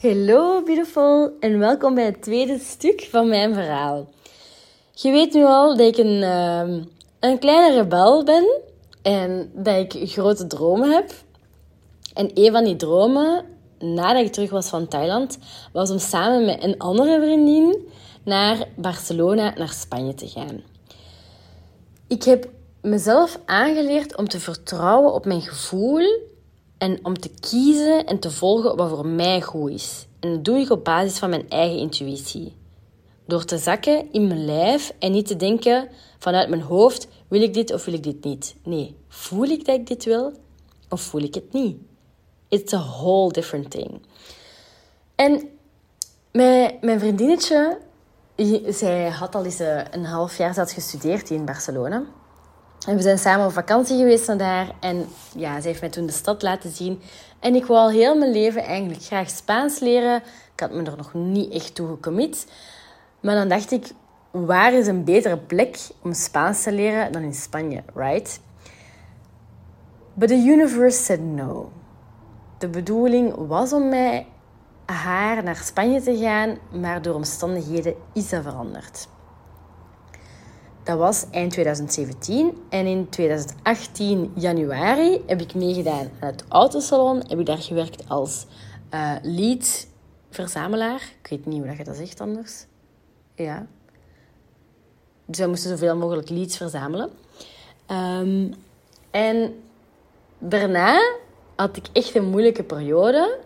Hello beautiful en welkom bij het tweede stuk van mijn verhaal. Je weet nu al dat ik een, uh, een kleine rebel ben en dat ik grote dromen heb. En een van die dromen, nadat ik terug was van Thailand, was om samen met een andere vriendin naar Barcelona, naar Spanje te gaan. Ik heb mezelf aangeleerd om te vertrouwen op mijn gevoel en om te kiezen en te volgen wat voor mij goed is. En dat doe ik op basis van mijn eigen intuïtie. Door te zakken in mijn lijf en niet te denken vanuit mijn hoofd: wil ik dit of wil ik dit niet? Nee, voel ik dat ik dit wil of voel ik het niet? It's a whole different thing. En mijn, mijn vriendinnetje, zij had al eens eh, een half jaar dat gestudeerd in Barcelona. En we zijn samen op vakantie geweest naar daar. En ja, ze heeft mij toen de stad laten zien. En ik wou al heel mijn leven eigenlijk graag Spaans leren. Ik had me er nog niet echt toe gecommit. Maar dan dacht ik, waar is een betere plek om Spaans te leren dan in Spanje, right? But the universe said no. De bedoeling was om mij haar naar Spanje te gaan, maar door omstandigheden is dat veranderd. Dat was eind 2017. En in 2018, januari, heb ik meegedaan aan het autosalon. Heb ik daar gewerkt als uh, lead-verzamelaar. Ik weet niet hoe je dat zegt anders. Ja. Dus we moesten zoveel mogelijk leads verzamelen. Um, en daarna had ik echt een moeilijke periode.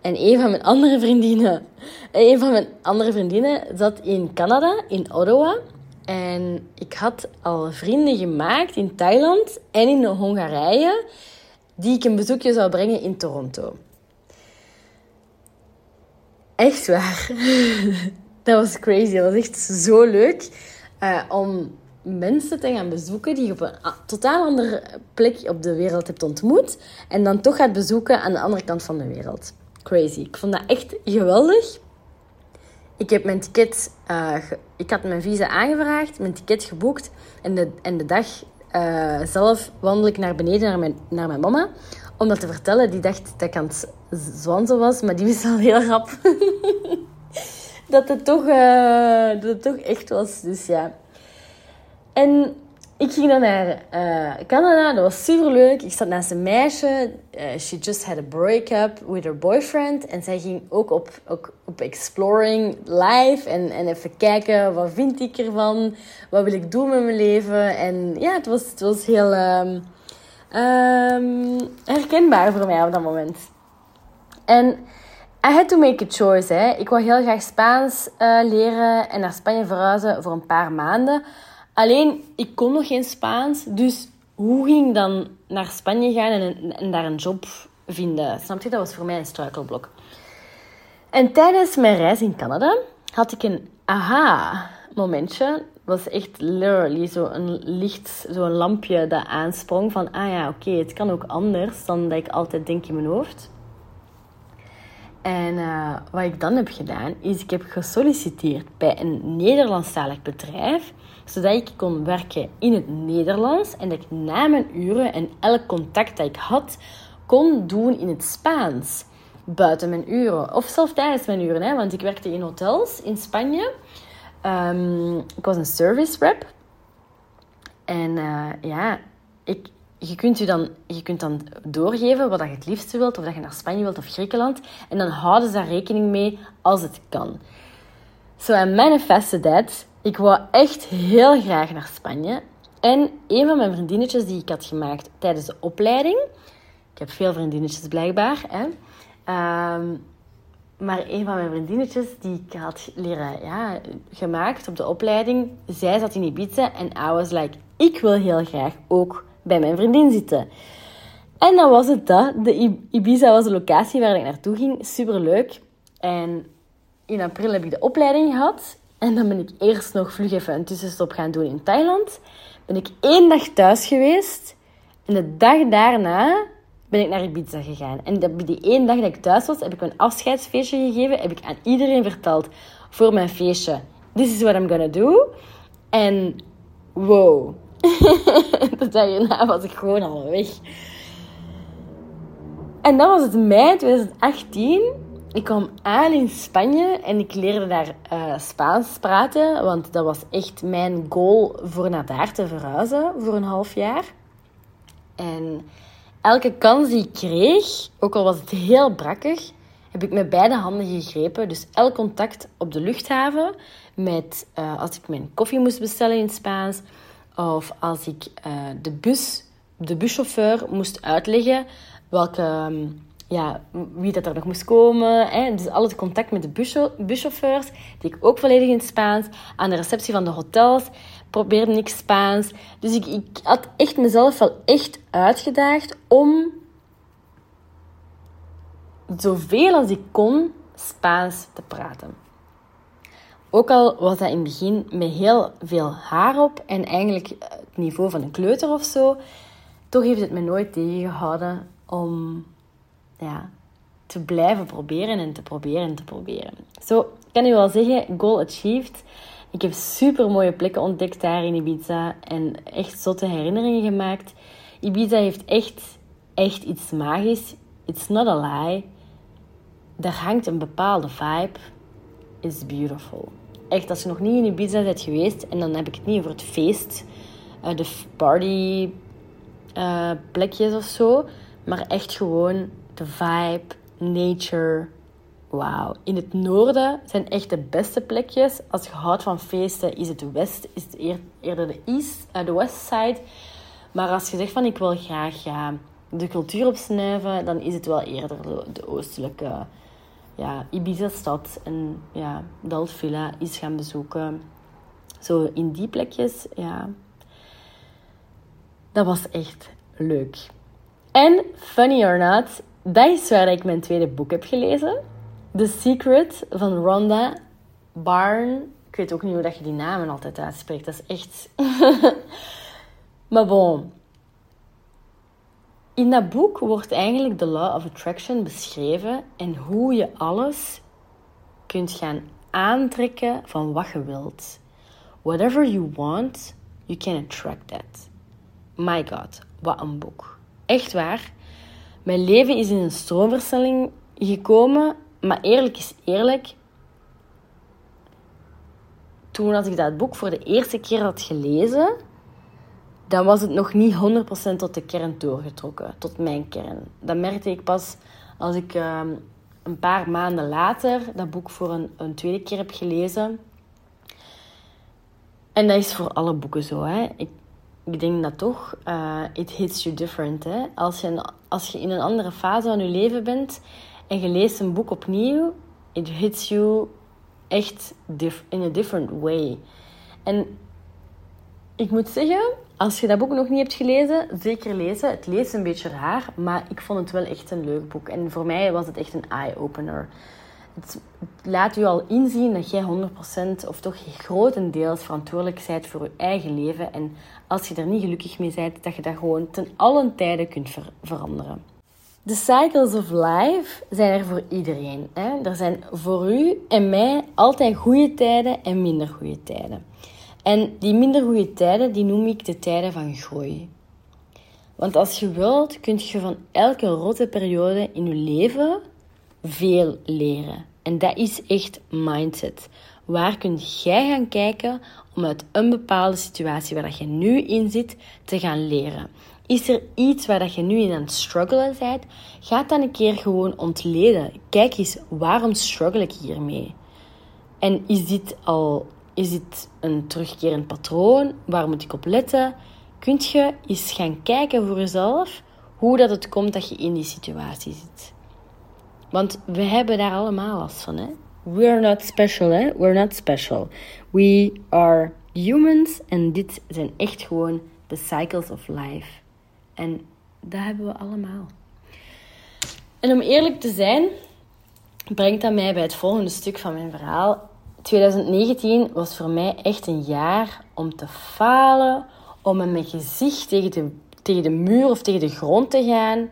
En een van mijn andere vriendinnen, een van mijn andere vriendinnen zat in Canada, in Ottawa. En ik had al vrienden gemaakt in Thailand en in Hongarije, die ik een bezoekje zou brengen in Toronto. Echt waar. dat was crazy. Dat was echt zo leuk uh, om mensen te gaan bezoeken die je op een totaal andere plek op de wereld hebt ontmoet. En dan toch gaat bezoeken aan de andere kant van de wereld. Crazy. Ik vond dat echt geweldig. Ik heb mijn ticket, uh, ik had mijn visa aangevraagd, mijn ticket geboekt en de, en de dag uh, zelf wandel ik naar beneden naar mijn, naar mijn mama. Om dat te vertellen, die dacht dat ik aan het zwansen was, maar die wist al heel rap dat, het toch, uh, dat het toch echt was. Dus ja. En ik ging dan naar uh, Canada. Dat was super leuk. Ik zat naast een meisje. Uh, she just had a breakup with her boyfriend. En zij ging ook op, ook op exploring live. En, en even kijken, wat vind ik ervan? Wat wil ik doen met mijn leven? En ja, het was, het was heel um, herkenbaar voor mij op dat moment. En I had to make a choice. Hè. Ik wou heel graag Spaans uh, leren en naar Spanje verhuizen voor een paar maanden. Alleen, ik kon nog geen Spaans. Dus hoe ging ik dan naar Spanje gaan en, en daar een job vinden? Snap je? Dat was voor mij een struikelblok. En tijdens mijn reis in Canada had ik een aha-momentje. was echt literally zo'n licht, zo'n lampje dat aansprong van... Ah ja, oké, het kan ook anders dan dat ik altijd denk in mijn hoofd. En uh, wat ik dan heb gedaan, is ik heb gesolliciteerd bij een Nederlandstalig bedrijf, zodat ik kon werken in het Nederlands en dat ik na mijn uren en elk contact dat ik had, kon doen in het Spaans. Buiten mijn uren. Of zelfs tijdens mijn uren, hè, want ik werkte in hotels in Spanje. Um, ik was een service rep. En uh, ja, ik, je kunt, je, dan, je kunt dan doorgeven wat je het liefste wilt, of dat je naar Spanje wilt of Griekenland. En dan houden ze daar rekening mee als het kan. So I manifested that. Ik wou echt heel graag naar Spanje. En een van mijn vriendinnetjes die ik had gemaakt tijdens de opleiding... Ik heb veel vriendinnetjes blijkbaar, hè. Um, maar een van mijn vriendinnetjes die ik had leren ja, gemaakt op de opleiding, zij zat in Ibiza en I was like, ik wil heel graag ook bij mijn vriendin zitten. En dan was het dat. De Ibiza was de locatie waar ik naartoe ging. Super leuk. En in april heb ik de opleiding gehad. En dan ben ik eerst nog vlug even een tussenstop gaan doen in Thailand. Ben ik één dag thuis geweest. En de dag daarna ben ik naar Ibiza gegaan. En die één dag dat ik thuis was, heb ik een afscheidsfeestje gegeven. Heb ik aan iedereen verteld voor mijn feestje. This is what I'm gonna do. En wow, de dag erna was ik gewoon al weg. En dan was het mei 2018. Ik kwam aan in Spanje en ik leerde daar uh, Spaans praten, want dat was echt mijn goal voor naar daar te verhuizen voor een half jaar. En elke kans die ik kreeg, ook al was het heel brakkig, heb ik met beide handen gegrepen. Dus elk contact op de luchthaven, met, uh, als ik mijn koffie moest bestellen in Spaans, of als ik uh, de, bus, de buschauffeur moest uitleggen welke, um, ja, wie dat er nog moest komen. Dus al het contact met de buschauffeurs, die ik ook volledig in Spaans. Aan de receptie van de hotels probeerde ik Spaans. Dus ik, ik had echt mezelf wel echt uitgedaagd om zoveel als ik kon Spaans te praten. Ook al was dat in het begin met heel veel haar op en eigenlijk het niveau van een kleuter of zo, toch heeft het me nooit tegengehouden om ja, te blijven proberen en te proberen en te proberen. Zo kan je wel zeggen, goal achieved. Ik heb super mooie plekken ontdekt daar in Ibiza en echt zotte herinneringen gemaakt. Ibiza heeft echt, echt iets magisch. It's not a lie. Daar hangt een bepaalde vibe. It's beautiful. Echt, als je nog niet in Ibiza bent geweest, en dan heb ik het niet over het feest, uh, de party uh, plekjes of zo, maar echt gewoon de vibe, nature. Wauw. In het noorden zijn echt de beste plekjes. Als je houdt van feesten, is het west, is eerder de east, uh, de west side. Maar als je zegt van ik wil graag de cultuur opsnuiven, dan is het wel eerder de, de oostelijke ja, Ibiza-stad en ja, Daltvilla is gaan bezoeken. Zo in die plekjes, ja. Dat was echt leuk. En, funny or not, dat is waar ik mijn tweede boek heb gelezen. The Secret van Rhonda Barn. Ik weet ook niet hoe dat je die namen altijd uitspreekt. Dat is echt... maar bon. In dat boek wordt eigenlijk de Law of Attraction beschreven en hoe je alles kunt gaan aantrekken van wat je wilt. Whatever you want, you can attract that. My god, wat een boek. Echt waar. Mijn leven is in een stroomversnelling gekomen, maar eerlijk is eerlijk. Toen als ik dat boek voor de eerste keer had gelezen, dan was het nog niet 100% tot de kern doorgetrokken, tot mijn kern. Dat merkte ik pas als ik ehm, een paar maanden later dat boek voor een, een, tweede keer heb gelezen. En dat is voor alle boeken zo. Hè. Ik, ik denk dat toch, uh, it hits you different. Hè. Als, je, als je in een andere fase van je leven bent en je leest een boek opnieuw, it hits you echt in a different way. En ik moet zeggen, als je dat boek nog niet hebt gelezen, zeker lezen. Het leest een beetje raar, maar ik vond het wel echt een leuk boek. En voor mij was het echt een eye-opener. Het laat u al inzien dat jij 100% of toch grotendeels verantwoordelijk bent voor je eigen leven. En als je er niet gelukkig mee bent, dat je dat gewoon ten allen tijde kunt veranderen. De cycles of life zijn er voor iedereen. Hè? Er zijn voor u en mij altijd goede tijden en minder goede tijden. En die minder goede tijden, die noem ik de tijden van groei. Want als je wilt, kun je van elke rotte periode in je leven veel leren. En dat is echt mindset. Waar kun jij gaan kijken om uit een bepaalde situatie waar dat je nu in zit te gaan leren? Is er iets waar dat je nu in aan het struggelen bent? Ga dan een keer gewoon ontleden. Kijk eens, waarom struggle ik hiermee? En is dit al is dit een terugkerend patroon? Waar moet ik op letten? Kunt je eens gaan kijken voor jezelf hoe dat het komt dat je in die situatie zit? Want we hebben daar allemaal last van, hè? We're not special, hè? We're not special. We are humans en dit zijn echt gewoon de cycles of life. En dat hebben we allemaal. En om eerlijk te zijn, brengt dat mij bij het volgende stuk van mijn verhaal. 2019 was voor mij echt een jaar om te falen, om met mijn gezicht tegen de, tegen de muur of tegen de grond te gaan.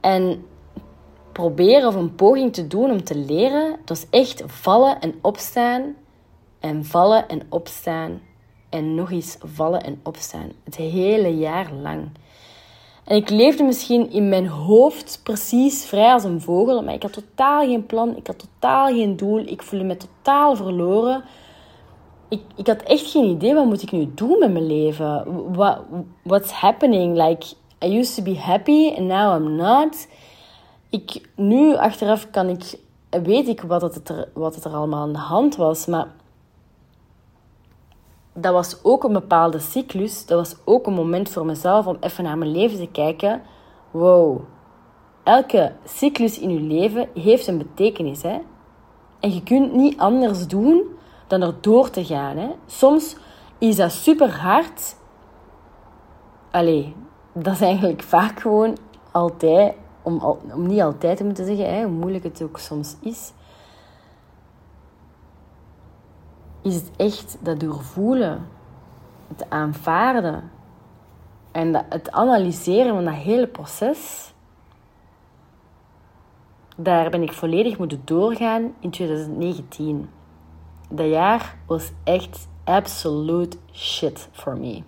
En proberen of een poging te doen om te leren. Het was echt vallen en opstaan. En vallen en opstaan. En nog eens vallen en opstaan. Het hele jaar lang. En ik leefde misschien in mijn hoofd precies vrij als een vogel, maar ik had totaal geen plan, ik had totaal geen doel, ik voelde me totaal verloren. Ik, ik had echt geen idee, wat moet ik nu doen met mijn leven? What, what's happening? Like, I used to be happy and now I'm not. Ik, nu, achteraf, kan ik, weet ik wat het, er, wat het er allemaal aan de hand was, maar dat was ook een bepaalde cyclus. Dat was ook een moment voor mezelf om even naar mijn leven te kijken. Wow, elke cyclus in je leven heeft een betekenis. Hè? En je kunt niet anders doen dan er door te gaan. Hè? Soms is dat super hard. Allee, dat is eigenlijk vaak gewoon altijd, om, om niet altijd te moeten zeggen, hè, hoe moeilijk het ook soms is. is het echt dat doorvoelen, het aanvaarden en het analyseren van dat hele proces. Daar ben ik volledig moeten doorgaan in 2019. Dat jaar was echt absolute shit voor me.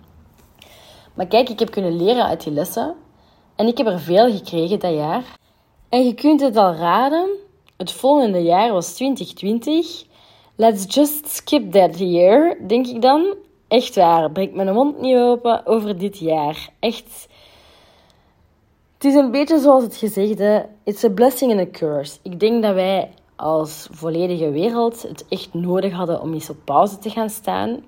Maar kijk, ik heb kunnen leren uit die lessen en ik heb er veel gekregen dat jaar. En je kunt het al raden, het volgende jaar was 2020 Let's just skip that year, denk ik dan. Echt waar, breek mijn mond niet open over dit jaar. Echt. Het is een beetje zoals het gezegde: it's a blessing and a curse. Ik denk dat wij als volledige wereld het echt nodig hadden om eens op pauze te gaan staan.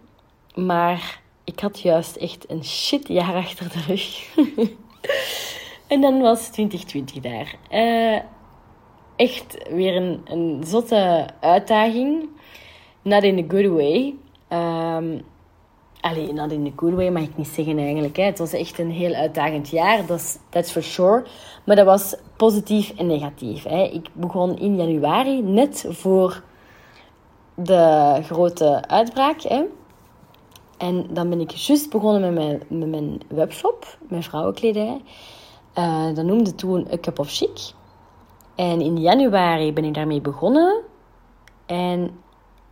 Maar ik had juist echt een shit jaar achter de rug. en dan was 2020 daar. Uh, echt weer een, een zotte uitdaging. Not in a good way. Um, allee, not in a good way mag ik niet zeggen eigenlijk. Hè. Het was echt een heel uitdagend jaar, dat that's for sure. Maar dat was positief en negatief. Hè. Ik begon in januari, net voor de grote uitbraak. Hè. En dan ben ik juist begonnen met mijn, met mijn webshop, mijn vrouwenkledij. Uh, dat noemde toen A Cup of Chic. En in januari ben ik daarmee begonnen. En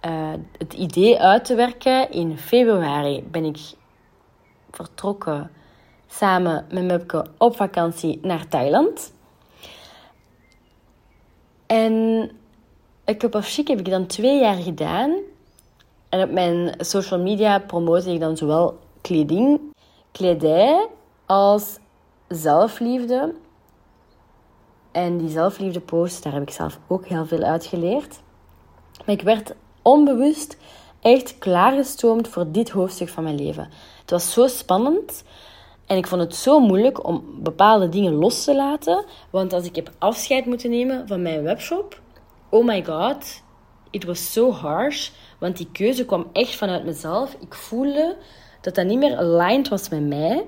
uh, het idee uit te werken. In februari ben ik vertrokken samen met Mupke op vakantie naar Thailand. En een Cup of Chic heb ik dan twee jaar gedaan. En op mijn social media promote ik dan zowel kleding, kledij als zelfliefde. En die zelfliefde post, daar heb ik zelf ook heel veel uit geleerd. Maar ik werd onbewust echt klaargestoomd voor dit hoofdstuk van mijn leven. Het was zo spannend en ik vond het zo moeilijk om bepaalde dingen los te laten. Want als ik heb afscheid moeten nemen van mijn webshop, oh my god, it was so harsh. Want die keuze kwam echt vanuit mezelf. Ik voelde dat dat niet meer aligned was met mij.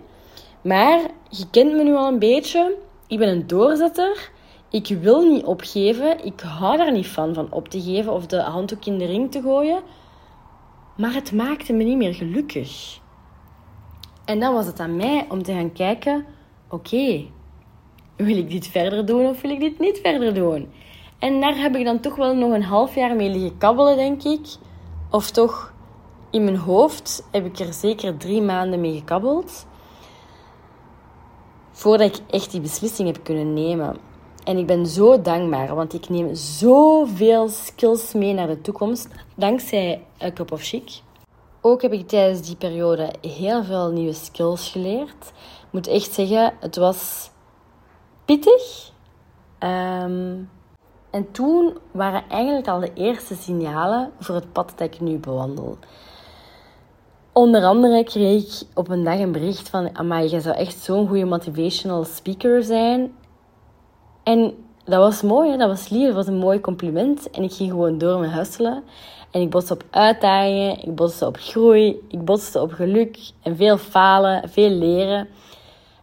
Maar je kent me nu al een beetje. Ik ben een doorzetter. Ik wil niet opgeven. Ik hou daar niet van, van op te geven of de handdoek in de ring te gooien. Maar het maakte me niet meer gelukkig. En dan was het aan mij om te gaan kijken: oké, wil ik dit verder doen of wil ik dit niet verder doen? En daar heb ik dan toch wel nog een half jaar mee liggen kabbelen, denk ik. Of toch in mijn hoofd heb ik er zeker drie maanden mee gekabbeld. Voordat ik echt die beslissing heb kunnen nemen. En ik ben zo dankbaar, want ik neem zoveel skills mee naar de toekomst, dankzij A Cup of Chic. Ook heb ik tijdens die periode heel veel nieuwe skills geleerd. Ik moet echt zeggen, het was pittig. Ehm, en toen waren eigenlijk al de eerste signalen voor het pad dat ik nu bewandel. Onder andere kreeg ik op een dag een bericht van... Amai, jij zou echt zo'n goede motivational speaker zijn. En dat was mooi, hè? dat was lief, dat was een mooi compliment. En ik ging gewoon door met hustelen. En ik botste op uitdagingen, ik botste op groei, ik botste op geluk en veel falen, veel leren.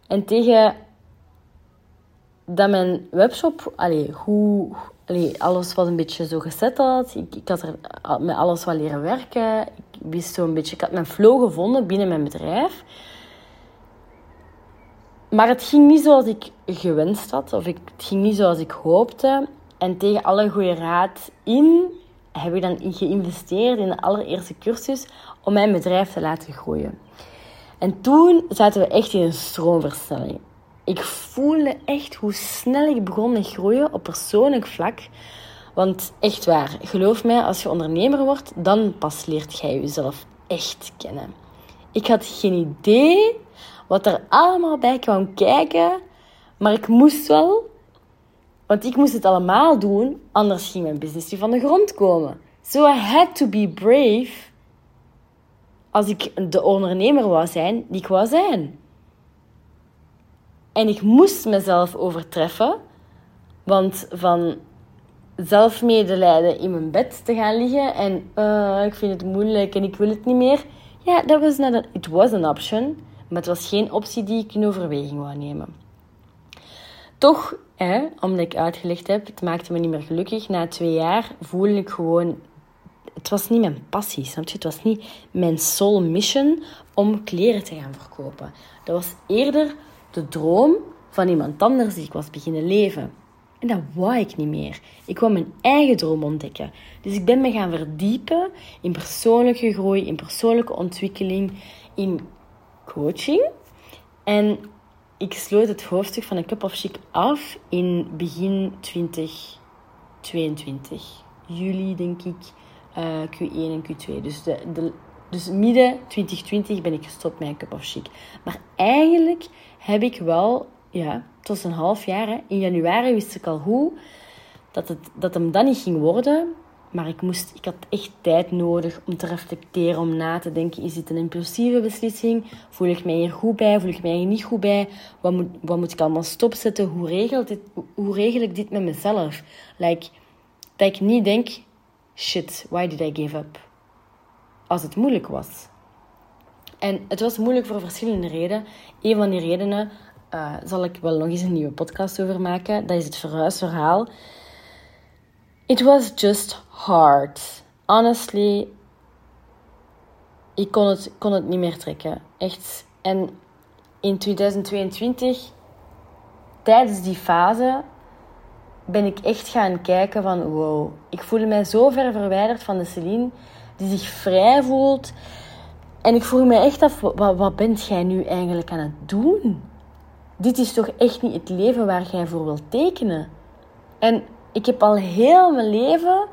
En tegen dat mijn webshop, allee, hoe, alles was een beetje zo gezetteld. Ik, ik had er met alles wat leren werken. Ik wist zo een beetje, ik had mijn flow gevonden binnen mijn bedrijf. Maar het ging niet zoals ik gewenst had, of ik, het ging niet zoals ik hoopte. En tegen alle goede raad in heb ik dan geïnvesteerd in de allereerste cursus om mijn bedrijf te laten groeien. En toen zaten we echt in een stroomversnelling. Ik voelde echt hoe snel ik begon met groeien op persoonlijk vlak. Want echt waar, geloof mij, als je ondernemer wordt, dan pas leert jij jezelf echt kennen. Ik had geen idee wat er allemaal bij kwam kijken, maar ik moest wel. Want ik moest het allemaal doen, anders ging mijn business niet van de grond komen. So I had to be brave als ik de ondernemer wou zijn die ik wou zijn. En ik moest mezelf overtreffen, want van zelfmedelijden in mijn bed te gaan liggen en uh, ik vind het moeilijk en ik wil het niet meer. Ja, dat was a, it was an option, maar het was geen optie die ik in overweging wou nemen. Toch, hè, omdat ik uitgelegd heb, het maakte me niet meer gelukkig. Na twee jaar voelde ik gewoon het was niet mijn passie, snap je? Het was niet mijn soul mission om kleren te gaan verkopen. Dat was eerder de droom van iemand anders die ik was beginnen leven. En dat wou ik niet meer. Ik wou mijn eigen droom ontdekken. Dus ik ben me gaan verdiepen in persoonlijke groei, in persoonlijke ontwikkeling, in coaching. En ik sloot het hoofdstuk van een Cup of Chic af in begin 2022. Juli, denk ik. Eh, Q1 en Q2. Dus, de, dus midden 2020 ben ik gestopt met een Cup of Chic. Maar eigenlijk heb ik wel, ja, het een half jaar. Hè. In januari wist ik al hoe dat, het, dat hem dan niet ging worden. Maar ik, moest, ik had echt tijd nodig om te reflecteren, om na te denken. Is dit een impulsieve beslissing? Voel ik mij hier goed bij? Voel ik mij hier niet goed bij? Wat moet, wat moet ik allemaal stopzetten? Hoe regel, dit, hoe regel ik dit met mezelf? Like, dat ik niet denk, shit, why did I give up? Als het moeilijk was. En het was moeilijk voor verschillende redenen. Een van die redenen uh, zal ik wel nog eens een nieuwe podcast over maken. Dat is het verhuisverhaal. It was just hard. Honestly, ik kon het, kon het niet meer trekken. Echt. En in 2022, tijdens die fase, ben ik echt gaan kijken van wow, ik voel mij zo ver verwijderd van de Celine die zich vrij voelt. En ik vroeg me echt af, wat, wat bent jij nu eigenlijk aan het doen? Dit is toch echt niet het leven waar jij voor wilt tekenen? En ik heb al heel mijn leven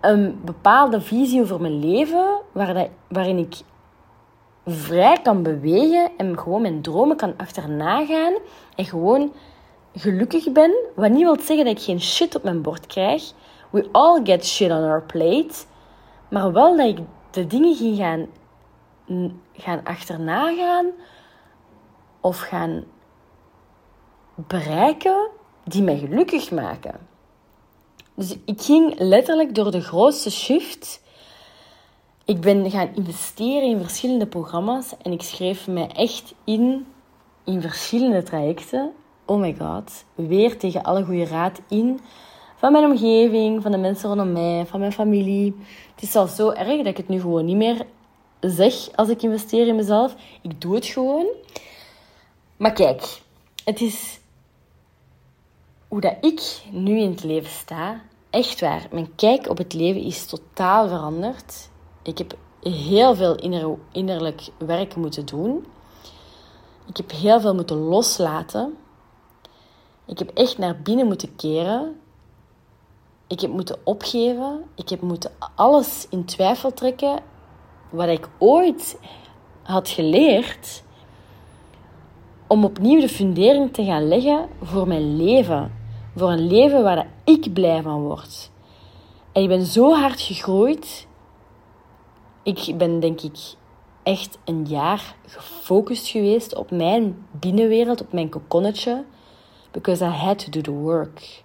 een bepaalde visie over mijn leven, waar dat, waarin ik vrij kan bewegen en gewoon mijn dromen kan achterna gaan en gewoon gelukkig ben, wat niet wil zeggen dat ik geen shit op mijn bord krijg. We all get shit on our plate. Maar wel dat ik de dingen ging gaan, gaan achterna gaan of gaan bereiken die mij gelukkig maken. Dus ik ging letterlijk door de grootste shift. Ik ben gaan investeren in verschillende programma's en ik schreef mij echt in in verschillende trajecten oh my god, weer tegen alle goede raad in. Van mijn omgeving, van de mensen rondom mij, van mijn familie. Het is zelfs zo erg dat ik het nu gewoon niet meer zeg als ik investeer in mezelf. Ik doe het gewoon. Maar kijk, het is hoe dat ik nu in het leven sta. Echt waar, mijn kijk op het leven is totaal veranderd. Ik heb heel veel innerlijk werk moeten doen. Ik heb heel veel moeten loslaten. Ik heb echt naar binnen moeten keren. Ik heb moeten opgeven. Ik heb moeten alles in twijfel trekken wat ik ooit had geleerd om opnieuw de fundering te gaan leggen voor mijn leven. Voor een leven waar ik blij van word. En ik ben zo hard gegroeid. Ik ben denk ik echt een jaar gefocust geweest op mijn binnenwereld, op mijn kokonnetje because I had to do the work.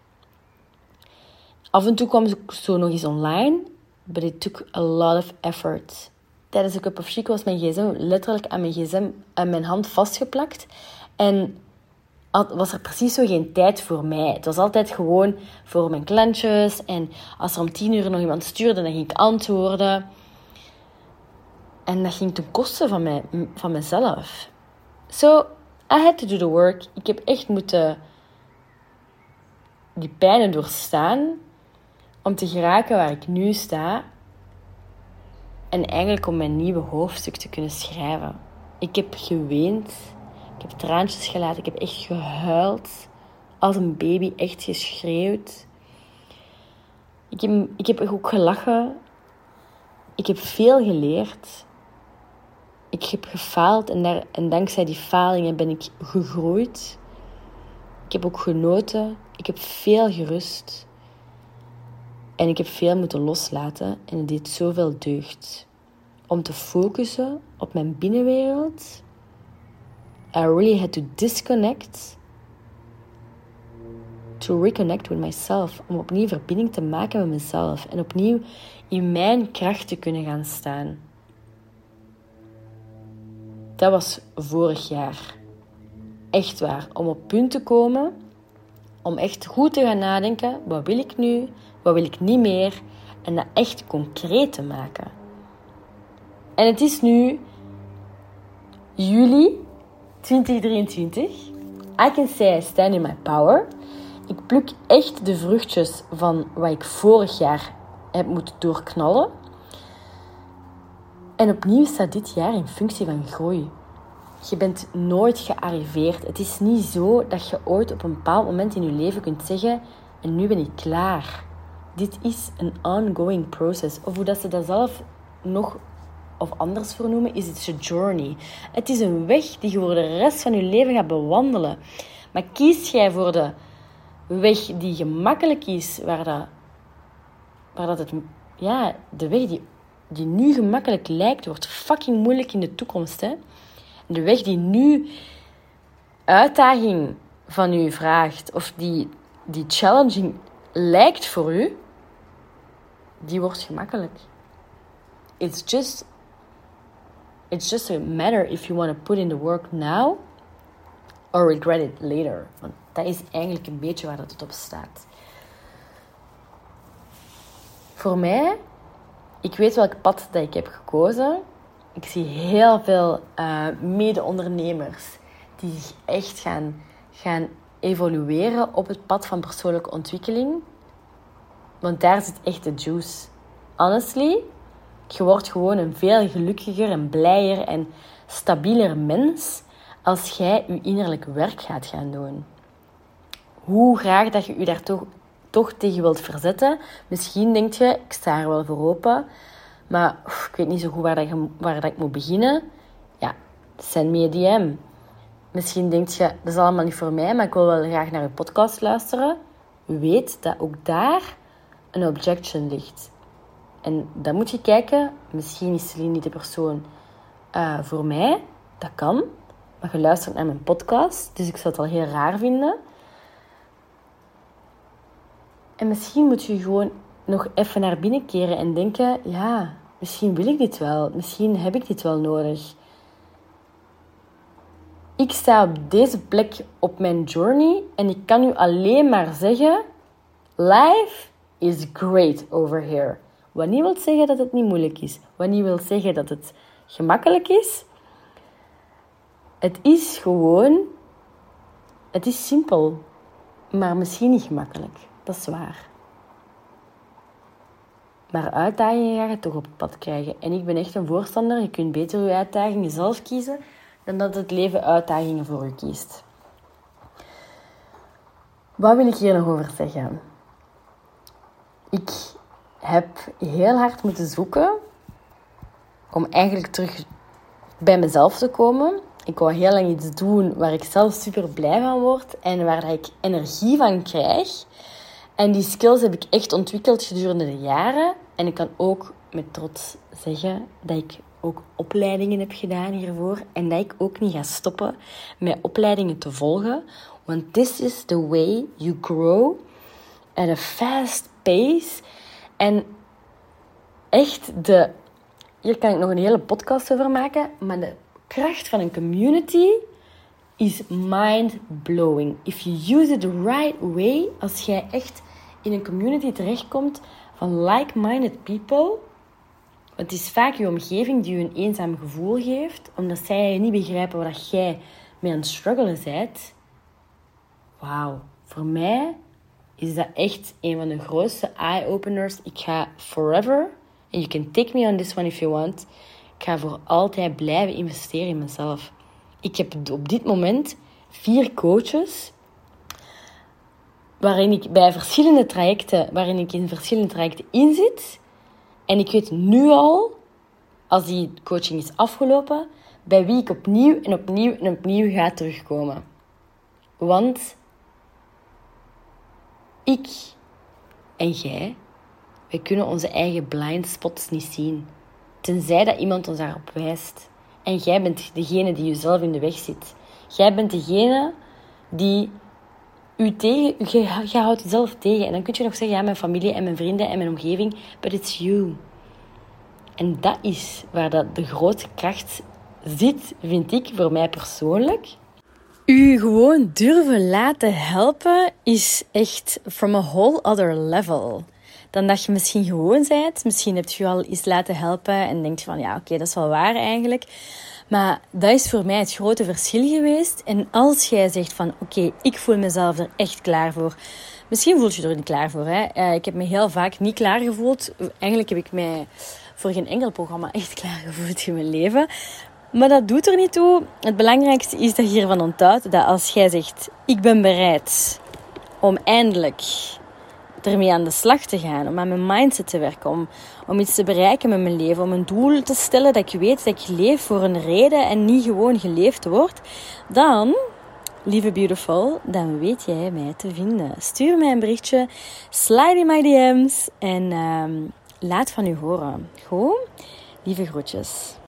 Af en toe kwam ik zo nog eens online, but it took a lot of effort. Tijdens de Cup of Chic was mijn gsm letterlijk aan mijn gsm aan mijn hand vastgeplakt. En was er precies zo geen tijd voor mij. Het was altijd gewoon voor mijn klantjes. En als er om tien uur nog iemand stuurde, dan ging ik antwoorden. En dat ging ten koste van, mij, van mezelf. So, I had to do the work. Ik heb echt moeten die pijnen doorstaan om te geraken waar ik nu sta en eigenlijk om mijn nieuwe hoofdstuk te kunnen schrijven. Ik heb geweend, Ik heb traantjes gelaten. Ik heb echt gehuild. Als een baby. Echt geschreeuwd. Ik heb, ik heb ook gelachen. Ik heb veel geleerd. Ik heb gefaald en, daar, en dankzij die falingen ben ik gegroeid. Ik heb ook genoten. Ik heb veel gerust. En ik heb veel moeten loslaten en het deed zoveel deugd. Om te focussen op mijn binnenwereld. I really had to disconnect. To reconnect with myself. Om opnieuw verbinding te maken met mezelf. En opnieuw in mijn kracht te kunnen gaan staan. Dat was vorig jaar. Echt waar. Om op punt te komen. Om echt goed te gaan nadenken. Wat wil ik nu? Wat wil ik niet meer? En dat echt concreet te maken. En het is nu juli 2023. I can say I stand in my power. Ik pluk echt de vruchtjes van wat ik vorig jaar heb moeten doorknallen. En opnieuw staat dit jaar in functie van groei. Je bent nooit gearriveerd. Het is niet zo dat je ooit op een bepaald moment in je leven kunt zeggen: En nu ben ik klaar. Dit is een ongoing process. Of hoe dat ze dat zelf nog of anders vernoemen, is het een journey. Het is een weg die je voor de rest van je leven gaat bewandelen. Maar kies jij voor de weg die gemakkelijk is, waar dat, waar dat het, ja, de weg die, die nu gemakkelijk lijkt, wordt fucking moeilijk in de toekomst. Hè? De weg die nu uitdaging van u vraagt, of die, die challenging lijkt voor u, die wordt gemakkelijk. It's just, it's just a matter if you want to put in the work now or regret it later. Want dat is eigenlijk een beetje waar het op staat. Voor mij, ik weet welk pad dat ik heb gekozen. Ik zie heel veel uh, mede-ondernemers die zich echt gaan, gaan evolueren op het pad van persoonlijke ontwikkeling. Want daar zit echt de juice. Honestly, je wordt gewoon een veel gelukkiger en blijer en stabieler mens als jij je innerlijk werk gaat gaan doen. Hoe graag dat je je daar toch, toch tegen wilt verzetten. Misschien denk je, ik sta er wel voor open. Maar ik weet niet zo goed waar, waar dat ik moet beginnen. Ja, send me een DM. Misschien denk je, dat is allemaal niet voor mij, maar ik wil wel graag naar je podcast luisteren. Weet dat ook daar een objection ligt. En dan moet je kijken, misschien is Celine niet de persoon uh, voor mij. Dat kan. Maar je luistert naar mijn podcast, dus ik zou het al heel raar vinden. En misschien moet je gewoon nog even naar binnen keren en denken: ja, misschien wil ik dit wel. Misschien heb ik dit wel nodig. Ik sta op deze plek op mijn journey en ik kan u alleen maar zeggen: life is great over here. Wat niet wil zeggen dat het niet moeilijk is. Wat niet wil zeggen dat het gemakkelijk is. Het is gewoon, het is simpel, maar misschien niet gemakkelijk. Dat is waar. Maar uitdagingen ga je toch op het pad krijgen. En ik ben echt een voorstander. Je kunt beter je uitdagingen zelf kiezen dan dat het leven uitdagingen voor je kiest. Wat wil ik hier nog over zeggen? Ik heb heel hard moeten zoeken om eigenlijk terug bij mezelf te komen. Ik wou heel lang iets doen waar ik zelf super blij van word en waar ik energie van krijg. En die skills heb ik echt ontwikkeld gedurende de jaren. En ik kan ook met trots zeggen dat ik ook opleidingen heb gedaan hiervoor. En dat ik ook niet ga stoppen met opleidingen te volgen. Want this is the way you grow at a fast pace. En echt de... Hier kan ik nog een hele podcast over maken. Maar de kracht van een community is mind-blowing. If you use it the right way, als jij echt in een community terechtkomt van like-minded people, het is vaak je omgeving die je een eenzaam gevoel geeft, omdat zij niet begrijpen waar jij mee aan het struggelen bent. Wauw, voor mij is dat echt een van de grootste eye-openers. Ik ga forever, and you can take me on this one if you want, ik ga voor altijd blijven investeren in mezelf. ik heb op dit moment vier coaches waarin ik bij verschillende trajecten, waarin ik in verschillende trajecten inzit. En ik weet nu al, als die coaching is afgelopen, bij wie ik opnieuw en opnieuw en opnieuw ga terugkomen. Want ik en jij, wij kunnen onze eigen blind spots niet zien. Tenzij dat iemand ons daarop wijst. En jij bent degene die jezelf in de weg zit. Jij bent degene die u tegen, je, houdt jezelf tegen. En dan kun je nog zeggen, ja, mijn familie en mijn vrienden en mijn omgeving, but it's you. En dat is waar dat de grote kracht zit, vind ik, voor mij persoonlijk. U gewoon durven laten helpen is echt from a whole other level. Dan dat je misschien gewoon bent. Misschien heb je je al eens laten helpen en denkt van ja, oké, dat is wel waar eigenlijk. Maar dat is voor mij het grote verschil geweest. En als jij zegt van oké, ik voel mezelf er echt klaar voor. Misschien voel je er niet klaar voor. Hè? Uh, ik heb me heel vaak niet klaar gevoeld. Eigenlijk heb ik mij voor geen enkel programma echt klaar gevoeld in mijn leven. Maar dat doet er niet toe. Het belangrijkste is dat je hiervan onthoudt dat als jij zegt: Ik ben bereid om eindelijk ermee aan de slag te gaan, om aan mijn mindset te werken, om, om iets te bereiken met mijn leven, om een doel te stellen dat ik weet dat ik leef voor een reden en niet gewoon geleefd wordt, dan, lieve beautiful, dan weet jij mij te vinden. Stuur mij een berichtje, slide in my DM's en uh, laat van u horen. Gewoon, lieve groetjes.